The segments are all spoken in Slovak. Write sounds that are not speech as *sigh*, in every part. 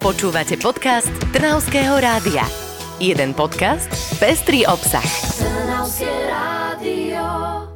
Počúvate podcast Trnavského rádia. Jeden podcast, pestrý obsah.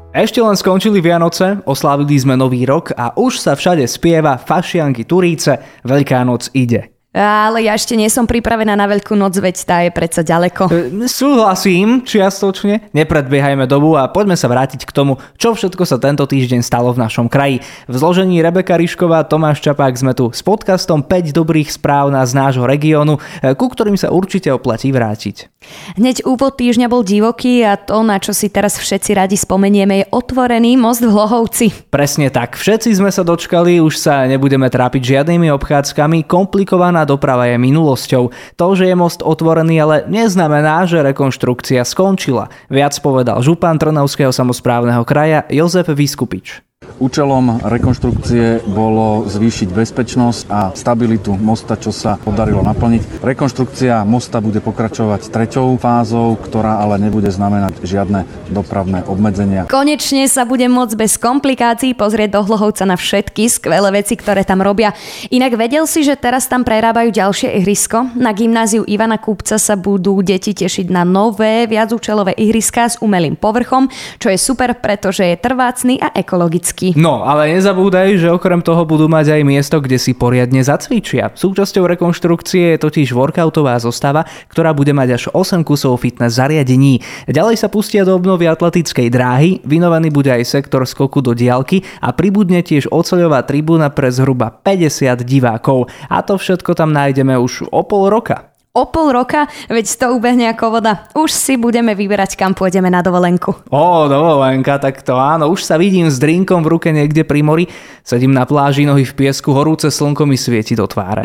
Ešte len skončili Vianoce, oslávili sme Nový rok a už sa všade spieva fašianky Turíce, Veľká noc ide. Ale ja ešte nie som pripravená na veľkú noc, veď tá je predsa ďaleko. E, súhlasím, čiastočne. Nepredbiehajme dobu a poďme sa vrátiť k tomu, čo všetko sa tento týždeň stalo v našom kraji. V zložení Rebeka Rišková Tomáš Čapák sme tu s podcastom 5 dobrých správ z nášho regiónu, e, ku ktorým sa určite oplatí vrátiť. Hneď úvod týždňa bol divoký a to, na čo si teraz všetci radi spomenieme, je otvorený most v Hlohovci. Presne tak, všetci sme sa dočkali, už sa nebudeme trápiť žiadnymi obchádzkami, komplikovaná doprava je minulosťou. To, že je most otvorený, ale neznamená, že rekonštrukcia skončila. Viac povedal župan Trnavského samozprávneho kraja Jozef Vyskupič. Účelom rekonštrukcie bolo zvýšiť bezpečnosť a stabilitu mosta, čo sa podarilo naplniť. Rekonštrukcia mosta bude pokračovať treťou fázou, ktorá ale nebude znamenať žiadne dopravné obmedzenia. Konečne sa bude môcť bez komplikácií pozrieť do Hlohovca na všetky skvelé veci, ktoré tam robia. Inak vedel si, že teraz tam prerábajú ďalšie ihrisko? Na gymnáziu Ivana Kúpca sa budú deti tešiť na nové viacúčelové ihriská s umelým povrchom, čo je super, pretože je trvácný a ekologický fyzicky. No, ale nezabúdaj, že okrem toho budú mať aj miesto, kde si poriadne zacvičia. Súčasťou rekonštrukcie je totiž workoutová zostava, ktorá bude mať až 8 kusov fitness zariadení. Ďalej sa pustia do obnovy atletickej dráhy, vynovaný bude aj sektor skoku do diálky a pribudne tiež oceľová tribúna pre zhruba 50 divákov. A to všetko tam nájdeme už o pol roka o pol roka, veď to ubehne ako voda. Už si budeme vyberať, kam pôjdeme na dovolenku. Ó, dovolenka, tak to áno. Už sa vidím s drinkom v ruke niekde pri mori. Sedím na pláži, nohy v piesku, horúce slnko mi svieti do tváre.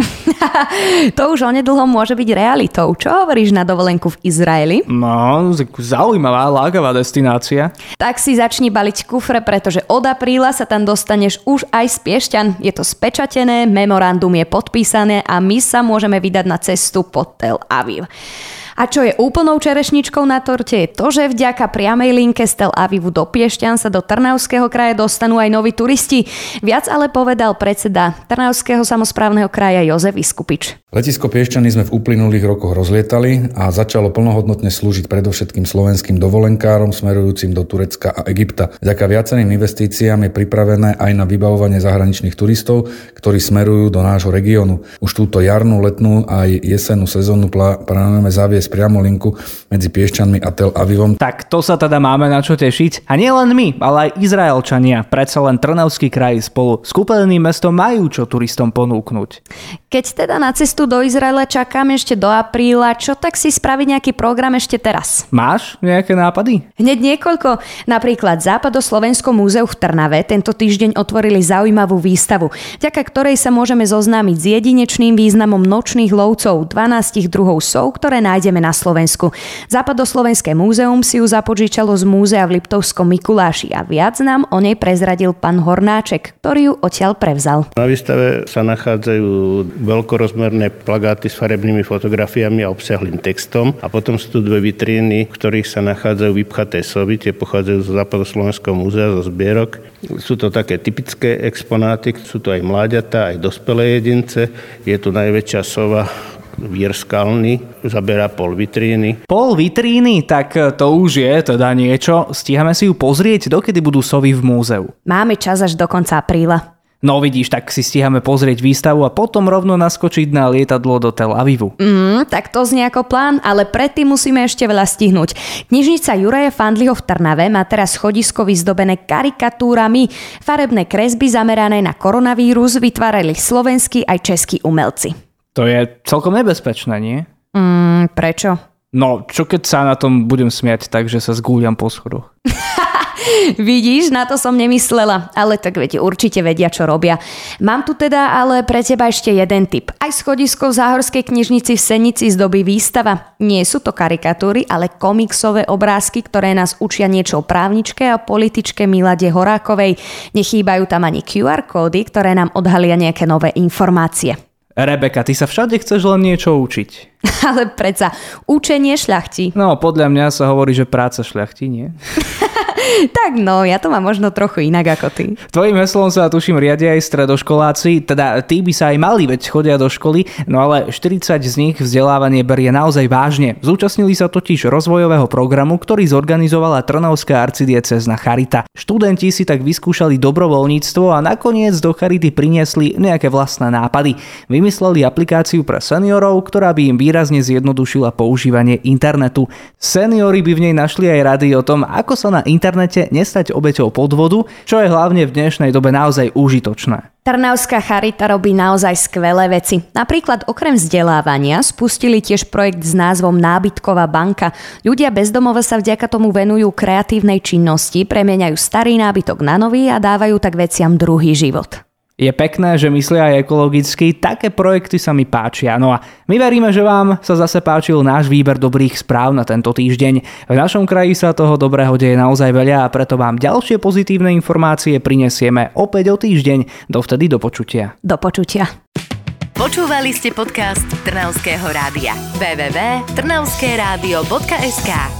*laughs* to už onedlho môže byť realitou. Čo hovoríš na dovolenku v Izraeli? No, zaujímavá, lákavá destinácia. Tak si začni baliť kufre, pretože od apríla sa tam dostaneš už aj z Piešťan. Je to spečatené, memorandum je podpísané a my sa môžeme vydať na cestu pod Tel Aviv. A čo je úplnou čerešničkou na torte je to, že vďaka priamej linke z Tel Avivu do Piešťan sa do Trnavského kraja dostanú aj noví turisti. Viac ale povedal predseda Trnavského samozprávneho kraja Jozef Iskupič. Letisko Piešťany sme v uplynulých rokoch rozlietali a začalo plnohodnotne slúžiť predovšetkým slovenským dovolenkárom smerujúcim do Turecka a Egypta. Vďaka viacerým investíciám je pripravené aj na vybavovanie zahraničných turistov, ktorí smerujú do nášho regiónu. Už túto jarnú, letnú aj jesennú sezónu plánujeme zaviesť priamo linku medzi Piešťanmi a Tel Avivom. Tak to sa teda máme na čo tešiť. A nie len my, ale aj Izraelčania. Predsa len Trnavský kraj spolu s kúpeľným mestom majú čo turistom ponúknuť. Keď teda na cestu do Izraela čakám ešte do apríla, čo tak si spraviť nejaký program ešte teraz? Máš nejaké nápady? Hneď niekoľko. Napríklad Západoslovensko múzeu v Trnave tento týždeň otvorili zaujímavú výstavu, vďaka ktorej sa môžeme zoznámiť s jedinečným významom nočných lovcov 12 druhov sov, ktoré nájdeme na Slovensku. Západoslovenské múzeum si ju zapožičalo z múzea v Liptovskom Mikuláši a viac nám o nej prezradil pán Hornáček, ktorý ju odtiaľ prevzal. Na výstave sa nachádzajú veľkorozmerné plagáty s farebnými fotografiami a obsiahlým textom a potom sú tu dve vitríny, v ktorých sa nachádzajú vypchaté sovy, tie pochádzajú z Západoslovenského múzea, zo zbierok. Sú to také typické exponáty, sú to aj mláďatá, aj dospelé jedince. Je tu najväčšia sova vír skalný, zabera pol vitríny. Pol vitríny? Tak to už je teda niečo. Stíhame si ju pozrieť, dokedy budú sovy v múzeu. Máme čas až do konca apríla. No vidíš, tak si stíhame pozrieť výstavu a potom rovno naskočiť na lietadlo do Tel Avivu. Mm, tak to znie ako plán, ale predtým musíme ešte veľa stihnúť. Knižnica Juraja Fandliho v Trnave má teraz schodisko vyzdobené karikatúrami. Farebné kresby zamerané na koronavírus vytvárali slovenskí aj českí umelci. To je celkom nebezpečné, nie? Mm, prečo? No, čo keď sa na tom budem smiať tak, že sa zgúľam po schodoch? *laughs* Vidíš, na to som nemyslela, ale tak viete, určite vedia, čo robia. Mám tu teda ale pre teba ešte jeden tip. Aj schodisko v Záhorskej knižnici v Senici zdobí výstava. Nie sú to karikatúry, ale komiksové obrázky, ktoré nás učia niečo o právničke a političke Milade Horákovej. Nechýbajú tam ani QR kódy, ktoré nám odhalia nejaké nové informácie. Rebeka, ty sa všade chceš len niečo učiť. *laughs* Ale predsa, učenie šľachti. No, podľa mňa sa hovorí, že práca šľachti, nie? *laughs* *laughs* tak no, ja to mám možno trochu inak ako ty. Tvojim heslom sa tuším riadia aj stredoškoláci, teda tí by sa aj mali, veď chodia do školy, no ale 40 z nich vzdelávanie berie naozaj vážne. Zúčastnili sa totiž rozvojového programu, ktorý zorganizovala Trnavská arcidiecezna Charita. Študenti si tak vyskúšali dobrovoľníctvo a nakoniec do Charity priniesli nejaké vlastné nápady. Vymysleli aplikáciu pre seniorov, ktorá by im výrazne zjednodušila používanie internetu. Seniori by v nej našli aj rady o tom, ako sa na internete nestať obeťou podvodu, čo je hlavne v dnešnej dobe naozaj užitočné. Trnavská charita robí naozaj skvelé veci. Napríklad okrem vzdelávania spustili tiež projekt s názvom Nábytková banka. Ľudia bezdomové sa vďaka tomu venujú kreatívnej činnosti, premieňajú starý nábytok na nový a dávajú tak veciam druhý život. Je pekné, že myslia aj ekologicky, také projekty sa mi páčia. No a my veríme, že vám sa zase páčil náš výber dobrých správ na tento týždeň. V našom kraji sa toho dobrého deje naozaj veľa a preto vám ďalšie pozitívne informácie prinesieme opäť o týždeň. Dovtedy do počutia. Do počutia. Počúvali ste podcast Trnavského rádia. www.trnavskeradio.sk